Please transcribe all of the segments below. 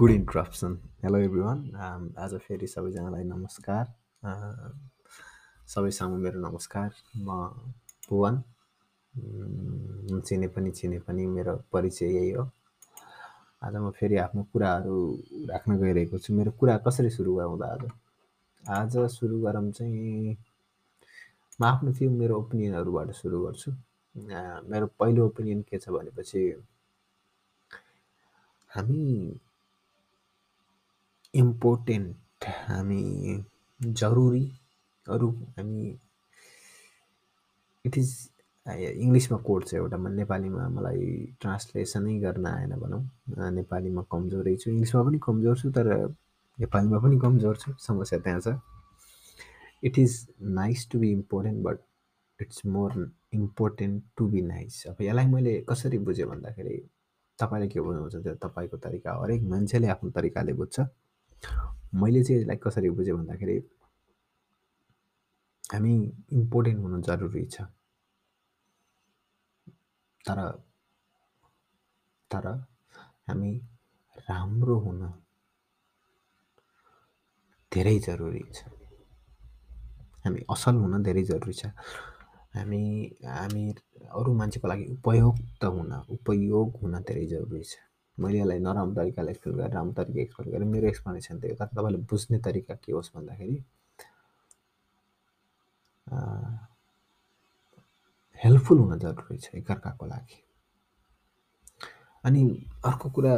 Good interruption hello everyone आज फेरि सबैजनालाई नमस्कार सबैसँग मेरो नमस्कार म भुवन चिने पनि चिने पनि मेरो परिचय यही हो आज म फेरि आफ्नो कुराहरू राख्न गइरहेको छु मेरो कुरा कसरी सुरु गरौँ आज आज सुरु गरौँ चाहिँ म आफ्नो त्यो मेरो ओपिनियनहरूबाट सुरु गर्छु मेरो पहिलो ओपिनियन के छ भनेपछि हामी इम्पोर्टेन्ट हामी जरुरी अरू हामी इट इज इङ्ग्लिसमा कोड छ एउटा नेपालीमा मलाई ट्रान्सलेसनै गर्न आएन भनौँ। नेपालीमा कमजोरै छु। इङ्ग्लिसमा पनि कमजोर छु तर नेपालीमा पनि कमजोर छु। समस्या त्यहाँ छ। It is nice to be important but it's more important to be nice अब यसलाई मैले कसरी बुझेँ भन्दाखेरि तपाईँले के बुझ्नुहुन्छ त्यो तपाईँको तरिका? हरेक मान्छेले आफ्नो तरिकाले बुझ्छ। मैले चाहिँ यसलाई कसरी बुझेँ भन्दाखेरि हामी इम्पोर्टेन्ट हुनु जरुरी छ। तर तर हामी राम्रो हुन धेरै जरुरी छ। हामी असल हुन धेरै जरुरी छ। हामी हामी अरू मान्छेको लागि उपयुक्त हुन उपयोग हुन धेरै जरुरी छ। मैले यसलाई नराम्रो तरिकाले एक्सप्लेन गरेर राम्रो तरिका एक्सप्लेन गरेँ। मेरो एक्सप्लेनेसन त्यही तर तपाईँले बुझ्ने तरिका के होस् भन्दाखेरि हेल्पफुल हुन जरुरी छ एकअर्काको लागि। अनि अर्को कुरा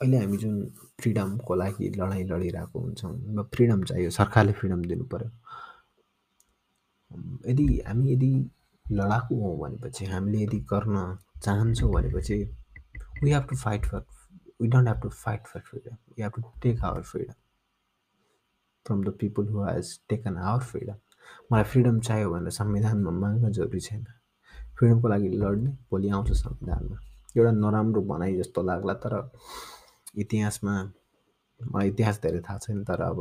अहिले हामी जुन फ्रिडमको लागि लडाइँ लडिरहेको हुन्छौँ फ्रिडम चाहियो सरकारले फ्रिडम दिनु पऱ्यो यदि हामी यदि लडाकु हौँ भनेपछि हामीले यदि गर्न चाहन्छौँ भनेपछि we have to fight for we don't have to fight for freedom. We have to take our freedom from the people who has taken our freedom. मलाई फ्रिडम चाहियो भनेर संविधानमा माग्न जरुरी छैन। फ्रिडमको लागि लड्ने भोलि आउँछ संविधानमा। एउटा नराम्रो भनाइ जस्तो लाग्ला तर इतिहासमा मलाई इतिहास धेरै थाहा छैन तर अब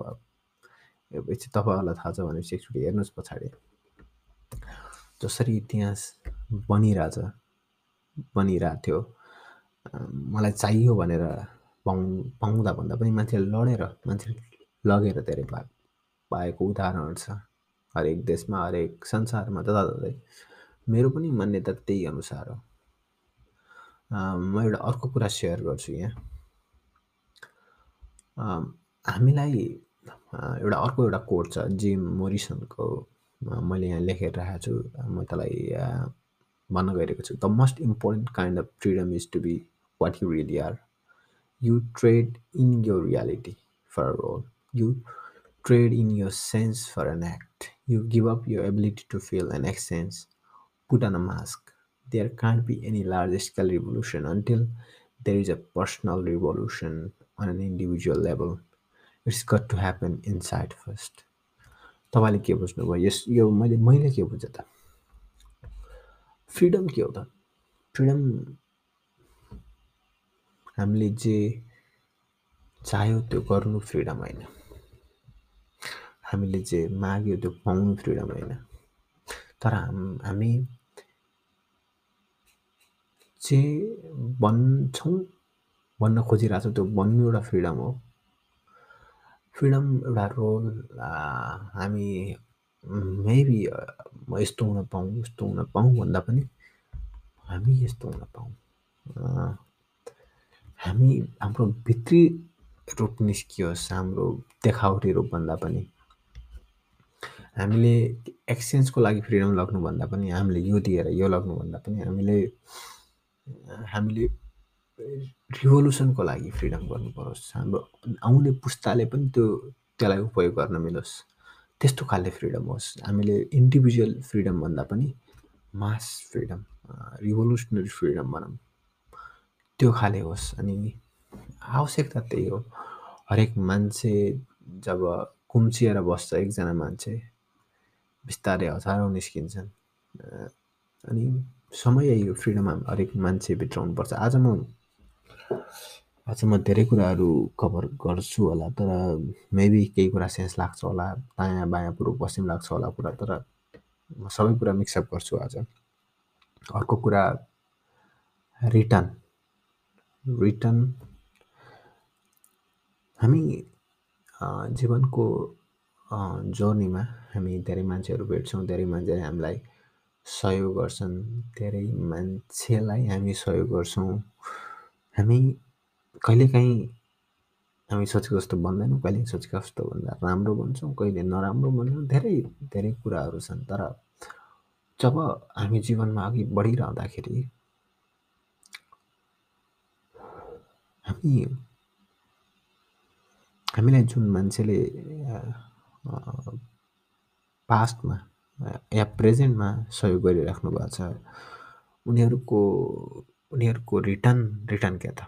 एकछिन तपाईँहरूलाई थाहा छ भनेपछि एकचोटि हेर्नुहोस् पछाडि। जसरी इतिहास बनिरहेछ बनिरहेको थियो मलाई चाहियो भनेर पाउँ पाउँदा भन्दा पनि मान्छेले लडेर मान्छेले लगेर धेरै पा पाएको उदाहरणहरू छ। हरेक देशमा हरेक संसारमा जताततै मेरो पनि मान्यता त्यही अनुसार हो। म एउटा अर्को कुरा सेयर गर्छु यहाँ। हामीलाई एउटा अर्को एउटा कोड छ जिम मोरिसनको। मैले यहाँ लेखेर राखेको छु। म त्यसलाई भन्न गइरहेको छु। The most important kind of freedom is to be what you really are. You trade in your reality for a role. You trade in your sense for an act. You give up your ability to feel an exchange. Put on a mask. There can't be any large scale revolution until there is a personal revolution on an individual level. It's got to happen inside first. तपाईँले के बुझ्नुभयो यस यो मैले मैले के बुझेँ त freedom के हो त फ्रिडम हामीले जे चाह्यो त्यो गर्नु फ्रिडम होइन। हामीले जे माग्यो त्यो पाउनु फ्रिडम होइन। तर हाम हामी जे बन्छौँ भन्न खोजिरहेछौँ त्यो बन्नु एउटा फ्रिडम हो। फ्रिडम एउटा रोल हामी मेबी म यस्तो हुन पाऊँ यस्तो हुन पाऊँ भन्दा पनि हामी यस्तो हुन पाऊँ। हामी हाम्रो भित्री रूप निस्कियोस् हाम्रो देखावटी रूपभन्दा पनि। हामीले एक्सचेन्जको लागि फ्रिडम लग्नुभन्दा पनि हामीले यो दिएर यो लग्नुभन्दा पनि हामीले हामीले रिभोल्युसनको लागि फ्रिडम गर्नु परोस्। हाम्रो आउने पुस्ताले पनि त्यो त्यसलाई उपयोग गर्न मिलोस्। त्यस्तो खाले फ्रिडम होस्। हामीले इन्डिभिजुअल फ्रिडम भन्दा पनि मास फ्रिडम रिभोल्युसनरी फ्रिडम भनौँ। त्यो खाले होस् अनि आवश्यकता त्यही हो। हरेक मान्छे जब कुम्चिएर बस्छ एकजना मान्छे बिस्तारै हजारौँ निस्किन्छन्। अनि समय यो फ्रिडम हरेक मान्छेभित्र हुनुपर्छ आज म आज म धेरै कुराहरू कभर गर्छु होला तर मेबी केही कुरा सेन्स लाग्छ होला दायाँ बायाँ पूर्व पश्चिम लाग्छ होला कुरा तर म सबै कुरा मिक्सअप गर्छु आज। अर्को कुरा रिटर्न रिटर्न हामी जीवनको जर्नीमा हामी धेरै मान्छेहरू भेट्छौँ धेरै मान्छेले हामीलाई सहयोग गर्छन् धेरै मान्छेलाई हामी सहयोग गर्छौँ। हामी कहिलेकाहीँ हामी सोचेको जस्तो बन्दैनौँ कहिले सोचेको जस्तो भन्दा राम्रो भन्छौँ कहिले नराम्रो भन्छौँ धेरै धेरै कुराहरू छन्। तर जब हामी जीवनमा अघि बढिरहँदाखेरि हामी हामीलाई जुन मान्छेले पास्टमा या प्रेजेन्टमा सहयोग गरिराख्नु भएको छ उनीहरूको उनीहरूको रिटर्न रिटर्न क्या त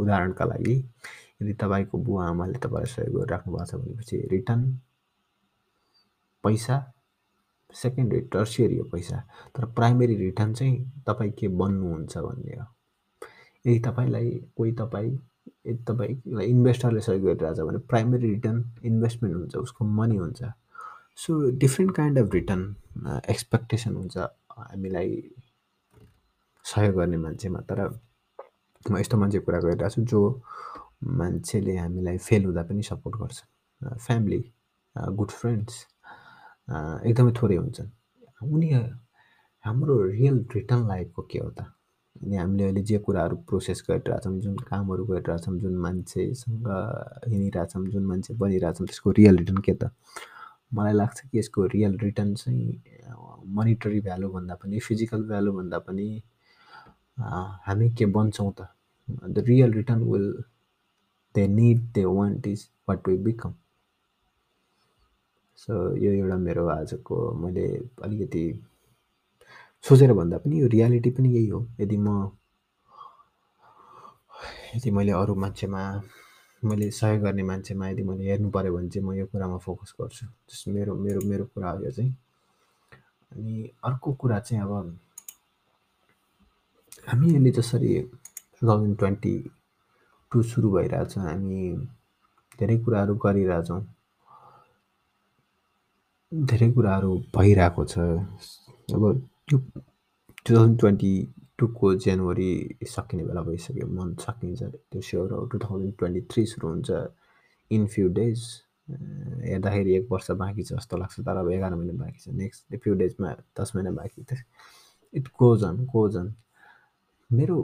उदाहरणका लागि यदि तपाईँको बुवा आमाले तपाईँलाई सहयोग गरिराख्नु भएको छ भनेपछि रिटर्न पैसा सेकेन्डरी टर्सियरी हो पैसा तर प्राइमेरी रिटर्न चाहिँ तपाईँ के बन्नुहुन्छ भन्ने हो यदि तपाईँलाई कोही तपाईँ यदि तपाईँलाई इन्भेस्टरले सहयोग गरिरहेछ भने प्राइमेरी रिटर्न इन्भेस्टमेन्ट हुन्छ उसको मनी हुन्छ। So different kind of return expectation हुन्छ हामीलाई सहयोग गर्ने मान्छेमा। तर म यस्तो मान्छे कुरा गरिरहेको छु जो मान्छेले हामीलाई फेल हुँदा पनि सपोर्ट गर्छ। फ्यामिली गुड फ्रेन्ड्स एकदमै थोरै हुन्छन्। उनी हाम्रो रियल रिटर्न लाइफको के हो त? अनि हामीले अहिले जे कुराहरू प्रोसेस गरिरहेछौँ जुन कामहरू गरिरहेछौँ जुन मान्छेसँग हिँडिरहेछौँ जुन मान्छे बनिरहेछौँ त्यसको रियल रिटर्न के त? मलाई लाग्छ कि यसको रियल रिटर्न चाहिँ मनिटरी भ्यालुभन्दा पनि फिजिकल भ्यालुभन्दा पनि हामी के बन्छौँ त? The real return will they need they want is what we become so यो एउटा मेरो आजको मैले अलिकति सोचेर भन्दा पनि यो रियालिटी पनि यही हो। यदि म यदि मैले अरू मान्छेमा मैले सहयोग गर्ने मान्छेमा यदि मैले हेर्नु पऱ्यो भने चाहिँ म यो कुरामा फोकस गर्छु। जस्तो मेरो मेरो मेरो कुरा हो यो चाहिँ। अनि अर्को कुरा चाहिँ अब हामी अहिले जसरी टु थाउजन्ड ट्वेन्टी टू सुरु भइरहेछ हामी धेरै कुराहरू गरिरहेछौँ। धेरै कुराहरू भइरहेको छ। अब त्यो टु थाउजन्ड ट्वेन्टी टूको जनवरी सकिने बेला भइसक्यो। मन्थ सकिन्छ त्यो स्योर हो। टु थाउजन्ड ट्वेन्टी थ्री सुरु हुन्छ इन फ्यु डेज हेर्दाखेरि एक वर्ष बाँकी छ जस्तो लाग्छ तर अब एघार महिना बाँकी छ। नेक्स्ट फ्यु डेजमा दस महिना बाँकी छ। It goes on goes on मेरो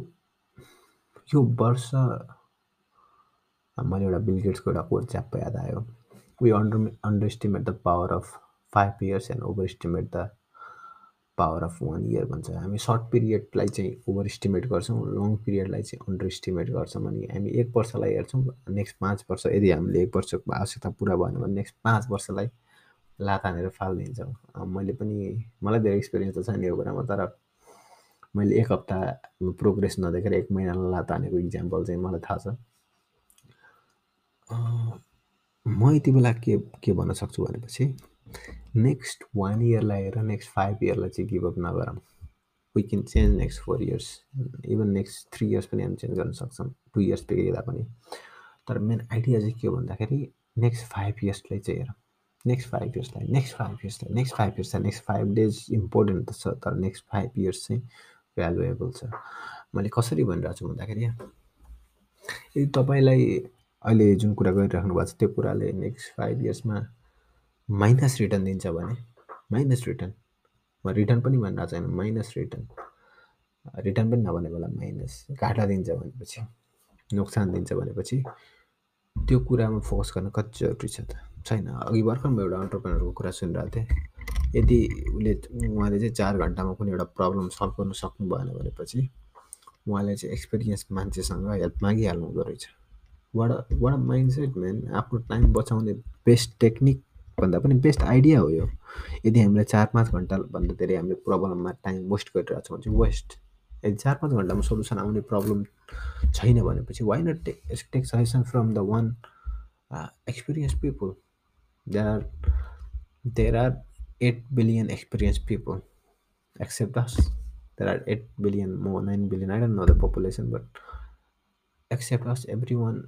यो वर्ष मैले एउटा बिल गेट्सको एउटा कोड च्याप्प याद आयो। We under underestimate the power of five years and overestimate the power of one year भन्छ। हामी सर्ट पिरियडलाई चाहिँ ओभर इस्टिमेट गर्छौँ लङ पिरियडलाई चाहिँ अन्डर इस्टिमेट गर्छौँ अनि हामी एक वर्षलाई हेर्छौँ नेक्स्ट पाँच वर्ष यदि हामीले एक वर्षको आवश्यकता पुरा भएन भने नेक्स्ट पाँच वर्षलाई लात हानेर फालिदिन्छौँ। मैले पनि मलाई धेरै एक्सपिरियन्स त छ नि यो कुरामा तर मैले एक हप्ता प्रोग्रेस नदेखेर एक महिनालाई लात हानेको इक्जाम्पल चाहिँ मलाई थाहा छ। म यति बेला के के भन्न सक्छु भनेपछि नेक्स्ट वान इयरलाई हेरेर नेक्स्ट फाइभ इयरलाई चाहिँ गिभअप नगरौँ। We can change next four years even next three years पनि हामी चेन्ज गर्न सक्छौँ। टु इयर्स बिग्रिँदा पनि। तर मेन आइडिया चाहिँ के हो भन्दाखेरि नेक्स्ट फाइभ इयर्सलाई चाहिँ हेरौँ। नेक्स्ट फाइभ इयर्सलाई नेक्स्ट फाइभ इयर्सलाई नेक्स्ट फाइभ इयर्सलाई नेक्स्ट फाइभ डेज इम्पोर्टेन्ट त छ तर नेक्स्ट फाइभ इयर्स चाहिँ भ्यालुएबल छ। मैले कसरी भनिरहेको छु भन्दाखेरि यदि तपाईँलाई अहिले जुन कुरा गरिराख्नु भएको छ त्यो कुराले नेक्स्ट फाइभ इयर्समा माइनस रिटर्न दिन्छ भने माइनस रिटर्न। रिटर्न पनि भनिरहेको छैन माइनस रिटर्न। रिटर्न पनि नभने बेला माइनस। घाटा दिन्छ भनेपछि नोक्सान दिन्छ भनेपछि त्यो कुरामा फोकस गर्न कति जरुरी छ त? छैन। अघि भर्खर म एउटा अन्टरप्रेनरको कुरा सुनिरहेको थिएँ। यदि उसले उहाँले चाहिँ चार घन्टामा कुनै एउटा प्रब्लम सल्भ गर्नु सक्नु भएन भनेपछि उहाँले चाहिँ एक्सपिरियन्स मान्छेसँग हेल्प मागिहाल्नु हुँदो रहेछ what what mind set main आफ्नो टाइम बचाउने बेस्ट टेक्निक भन्दा पनि बेस्ट आइडिया हो यो। यदि हामीले चार पाँच घन्टाभन्दा धेरै हामीले प्रब्लममा टाइम वेस्ट गरिरहेको छौँ भने चाहिँ वेस्ट यदि चार पाँच घन्टामा सल्युसन आउने प्रब्लम छैन भनेपछि why not take take suggestion from the one experience people there are there are eight billion experience people except this there are eight billion more nine billion I don't know the population but except us everyone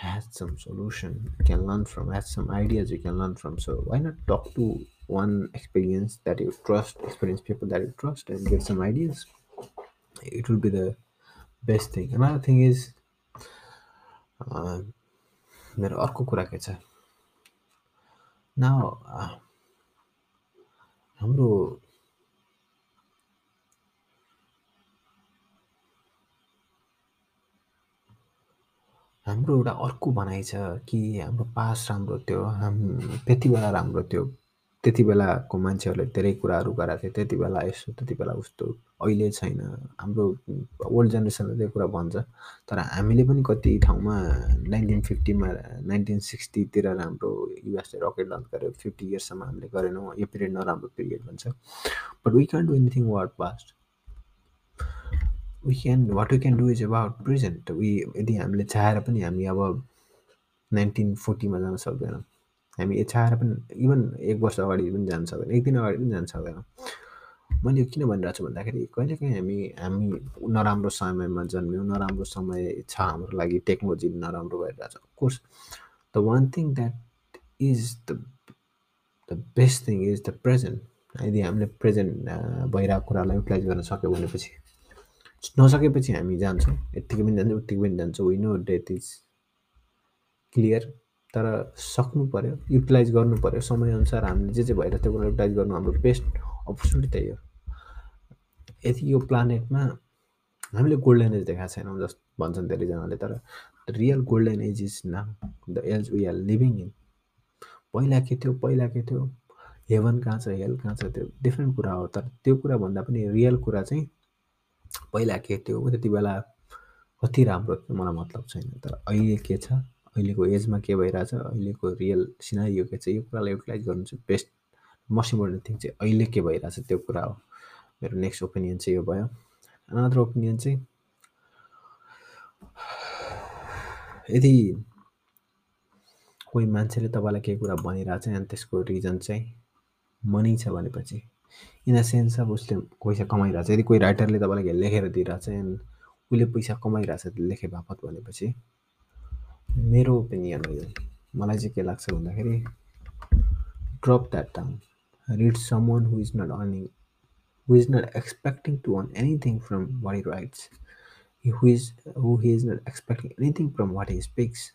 has some solution you can learn from has some ideas you can learn from so why not talk to one experience that you trust experienced people that you trust and get some ideas it will be the best thing another thing is uh, कुरा के छ न हाम्रो हाम्रो एउटा अर्को भनाइ छ कि हाम्रो पास राम्रो थियो हाम त्यति बेला राम्रो थियो। त्यति बेलाको मान्छेहरूले धेरै कुराहरू गराएको थियो त्यति बेला यसो त्यति बेला उस्तो अहिले छैन। हाम्रो ओल्ड जेनेरेसनले त्यो कुरा भन्छ तर हामीले पनि कति ठाउँमा नाइन्टिन फिफ्टीमा नाइन्टिन सिक्सटीतिर हाम्रो युएसले रकेट लन्च गर्यो फिफ्टी इयर्ससम्म हामीले गरेनौँ यो पिरियड नराम्रो पिरियड भन्छ। But we can do anything what past we can what we can do is about present we यदि हामीले चाहेर पनि हामी अब नाइन्टिन फोर्टीमा जान सक्दैनौँ। हामी चाहेर पनि इभन एक वर्ष अगाडि पनि जान सक्दैन। एक दिन अगाडि पनि जान सक्दैनौँ। मैले यो किन भनिरहेको छु भन्दाखेरि कहिलेकाहीँ हामी हामी नराम्रो समयमा जन्म्यौँ नराम्रो समय छ हाम्रो लागि टेक्नोलोजी नराम्रो भइरहेछ। Course the one thing that is the the best thing is the present यदि हामीले प्रेजेन्ट भइरहेको कुरालाई युटिलाइज गर्न सक्यो भनेपछि नसकेपछि हामी जान्छौँ यत्तिकै पनि जान्छौँ उत्तिकै पनि जान्छौँ we know death is clear तर सक्नु पऱ्यो युटिलाइज गर्नु पऱ्यो समयअनुसार हामीले जे जे भइरहेको त्यो कुरा युटिलाइज गर्नु हाम्रो बेस्ट अपर्च्युनिटी त्यही हो यदि यो प्लानेटमा हामीले गोल्डन एज देखाएको छैनौँ जस्तो भन्छन् धेरैजनाले तर real golden age is now the age we are living in पहिला के थियो पहिला के थियो हेभन कहाँ छ हेल कहाँ छ त्यो डिफ्रेन्ट कुरा हो तर त्यो कुरा भन्दा पनि रियल कुरा चाहिँ पहिला के थियो त्यति बेला कति राम्रो थियो मलाई मतलब छैन तर अहिले के छ अहिलेको एजमा के भइरहेछ अहिलेको रियल सिनारियो के छ यो कुरालाई युटिलाइज गर्नु चाहिँ बेस्ट मोस्ट इम्पोर्टेन्ट थिङ चाहिँ अहिले के भइरहेछ त्यो कुरा हो। मेरो नेक्स्ट ओपिनियन चाहिँ यो भयो। अनदर ओपिनियन चाहिँ यदि कोही मान्छेले तपाईँलाई केही कुरा भनिरहेको छ अनि त्यसको रिजन चाहिँ मनी छ भनेपछि इन द सेन्स अब उसले पैसा कमाइरहेको छ। यदि कोही राइटरले तपाईँलाई लेखेर दिइरहेको छ एन्ड उसले पैसा कमाइरहेछ लेखे बापत भनेपछि मेरो ओपिनियन हो मलाई चाहिँ के लाग्छ भन्दाखेरि drop that down read someone who is not earning who is not expecting to earn anything from what he writes who is who he is not expecting anything from what he speaks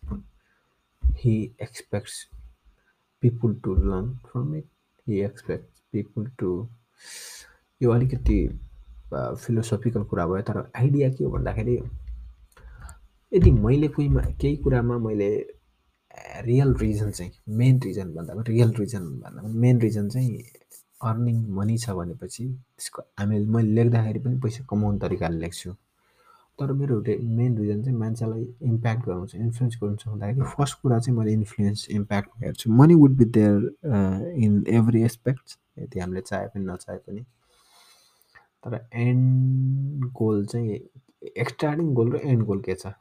he expects people to learn from it he expects people to यो अलिकति philosophical कुरा भयो तर idea के हो भन्दाखेरि यदि मैले कोहीमा केही कुरामा मैले रियल रिजन चाहिँ मेन रिजन भन्दा पनि रियल रिजन भन्दा पनि मेन रिजन चाहिँ अर्निङ मनी छ भनेपछि त्यसको हामीले मैले लेख्दाखेरि पनि पैसा कमाउने तरिकाले लेख्छु। तर मेरो मेन रिजन चाहिँ मान्छेलाई इम्प्याक्ट गर्नु छ इन्फ्लुएन्स गर्नु भन्दाखेरि फर्स्ट कुरा चाहिँ मैले इन्फ्लुएन्स इम्प्याक्ट हेर्छु। Money would be there in every aspect यदि हामीले चाहे पनि नचाहे पनि। तर एन्ड गोल चाहिँ एक्सटार्टिङ गोल र एन्ड गोल के छ?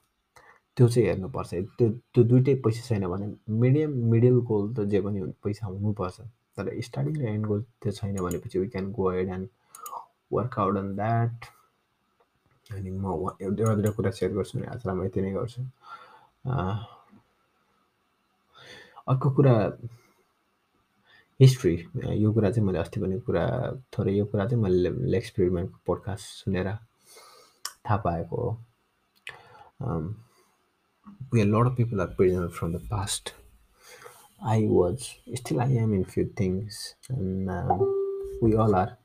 त्यो चाहिँ हेर्नुपर्छ। त्यो त्यो दुइटै पैसा छैन भने मिडियम मिडल गोल त जे पनि पैसा हुनुपर्छ। तर स्टार्टिङ र एन्ड गोल त्यो छैन भनेपछि we can go ahead and work out on that अनि म एउटा दुइटा कुरा सेयर गर्छु नि आजलाई यति नै गर्छु अर्को कुरा हिस्ट्री यो कुरा चाहिँ मैले अस्ति पनि कुरा थोरै यो कुरा चाहिँ मैले लेक्स पोडकास्ट सुनेर थाहा पाएको हो lot of people are prisoner from the past. I was still i am in few things and uh, we all are.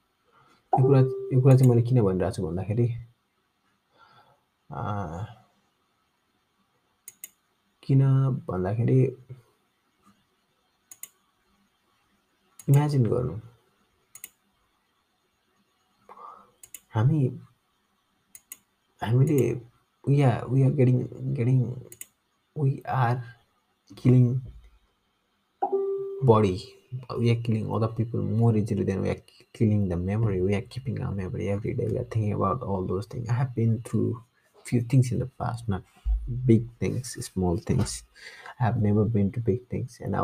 यो कुरा यो कुरा चाहिँ मैले किन भनिरहेको छु भन्दाखेरि किन भन्दाखेरि इमेजिन गर्नु। हामी हामीले we are getting getting we are killing body killing people more is than we are killing the memory we are keeping memory memory every through few things in the past not big things small things i have never been to big things and i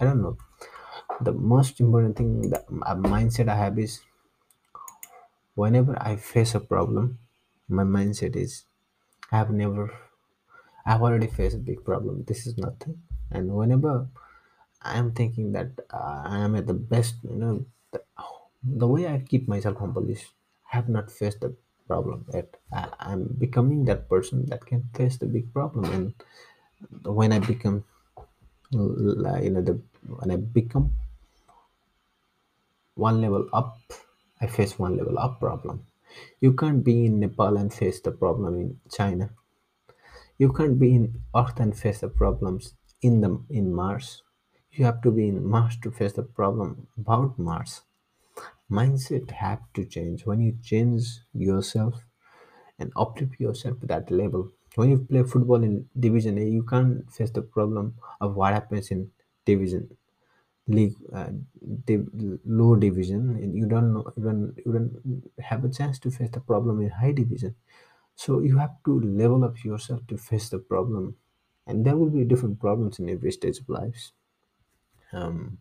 i don't know the most important thing the mindset i have is whenever i face a problem my mindset is I have never, I've already faced a big problem. This is nothing. And whenever I'm thinking that uh, I am at the best, you know, the, the way I keep myself humble is I have not faced the problem yet. Uh, I, am becoming that person that can face the big problem. And when I become you know the when I become one level up, I face one level up problem. You can't be in Nepal and face the problem in China. You can't be in Earth and face the problems in the in Mars. You have to be in Mars to face the problem about Mars. Mindset have to change. When you change yourself and uplift yourself to that level. When you play football in Division A, you can't face the problem of what happens in Division league uh, div- low division and you don't know don't you don't have a chance to face the problem in high division so you have to level up yourself to face the problem and there will be different problems in every stage of lives um,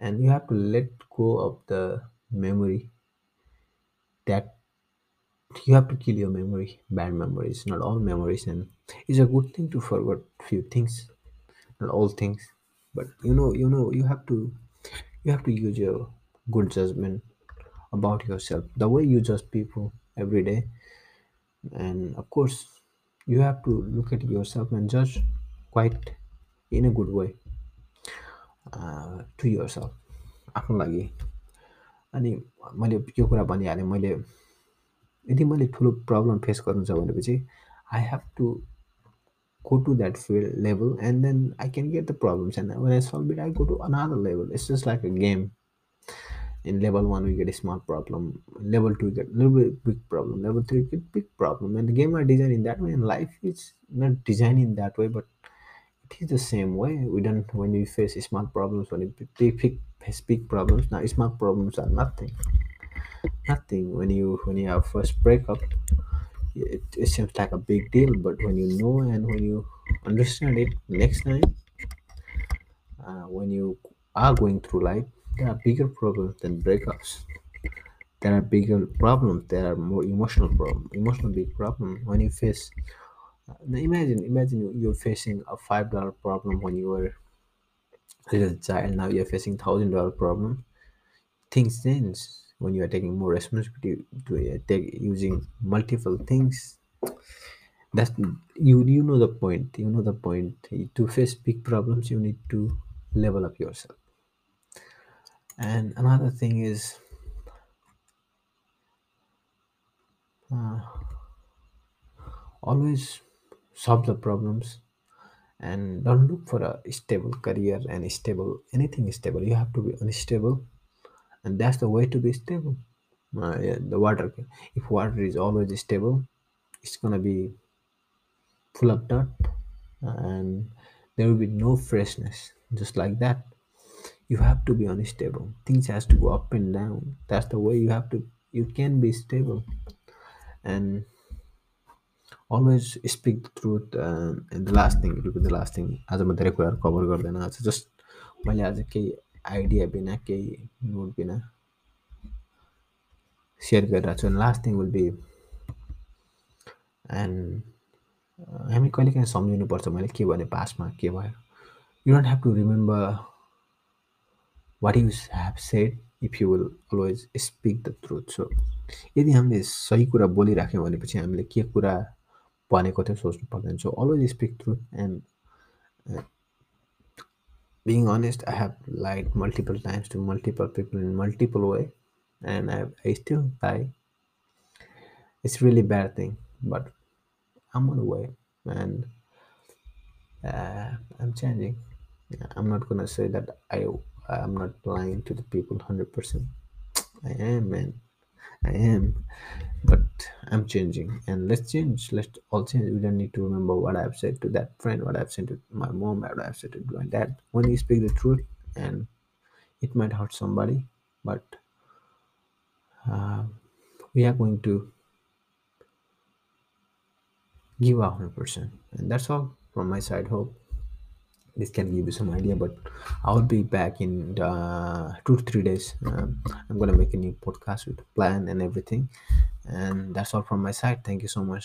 and you have to let go of the memory that you have to kill your memory bad memories not all memories and it's a good thing to forget few things not all things but you know you know you have to you have to use your good judgment about yourself the way you judge people every day and of course you have to look at yourself and judge quite in a good way uh, to yourself आफ्नो लागि अनि मैले यो कुरा भनिहालेँ मैले यदि मैले ठुलो प्रब्लम फेस गर्नु छ भनेपछि I have to go to that field level and then I can get the problem and when I solve it I go to another level it's just like a game in level one we get small problem level two we get big problem level three we get big problem and the games are design in that way and life is not design in that way but it is the same why with when you face small problems भने it three face big problems. Now small problems are nothing. Nothing. When you when you have first breakup it, it seems like a big deal but when you know and when you understand it next time uh, when you are going through life there are bigger problems than breakups. There are bigger problems. There are more emotional problem emotional big problem when you face uh, now imagine imagine you- you're facing a five dollar problem when you were little child now you're facing thousand dollar problem things change when you are taking more responsibility to uh, take using multiple things That's you you know the point. You know the point. To face big problems, you need to level up yourself. And another thing is always solve the problems and don't look for a stable career and stable anything stable. You have to be unstable, and that's the way to be stable. Uh, yeah, the water, if water is always stable, it's gonna be full of dirt, and there will be no freshness. Just like that, you have to be unstable things has to go up and down that's the way you have to you can be stable and truth um, and the last thing it will be the last thing. आज म धेरै कुराहरू cover गर्दैन आज just मैले आज केही idea बिना केही नोट बिना सेयर गरिरहेको छु last thing will be and हामी कहिलेकाहीँ सम्झिनुपर्छ मैले के भने पास्टमा के भयो you don't have to remember what you have said if you will always speak the truth so यदि हामीले सही कुरा बोलिराख्यौँ भनेपछि हामीले के कुरा भनेको थियो सोच्नु पर्दैन so always speak truth and being honest i have lied multiple times to multiple people in multiple way and i, I still lie it's really bad thing but i'm on the way and uh, i'm changing i'm not gonna say that i i'm not lying to the people 100% i am man i am but i'm changing. And let's change. Let's all change. We don't need to remember what i've said to that friend what i've said to my mom what i've said to my dad. When you speak the truth and it might hurt somebody but uh, we are going to give our 100% and that's all from my side. Hope this can give you some idea but i'll be back in uh, two to three days. Um, i'm gonna make a new podcast with a plan and everything. And that's all from my side. Thank you so much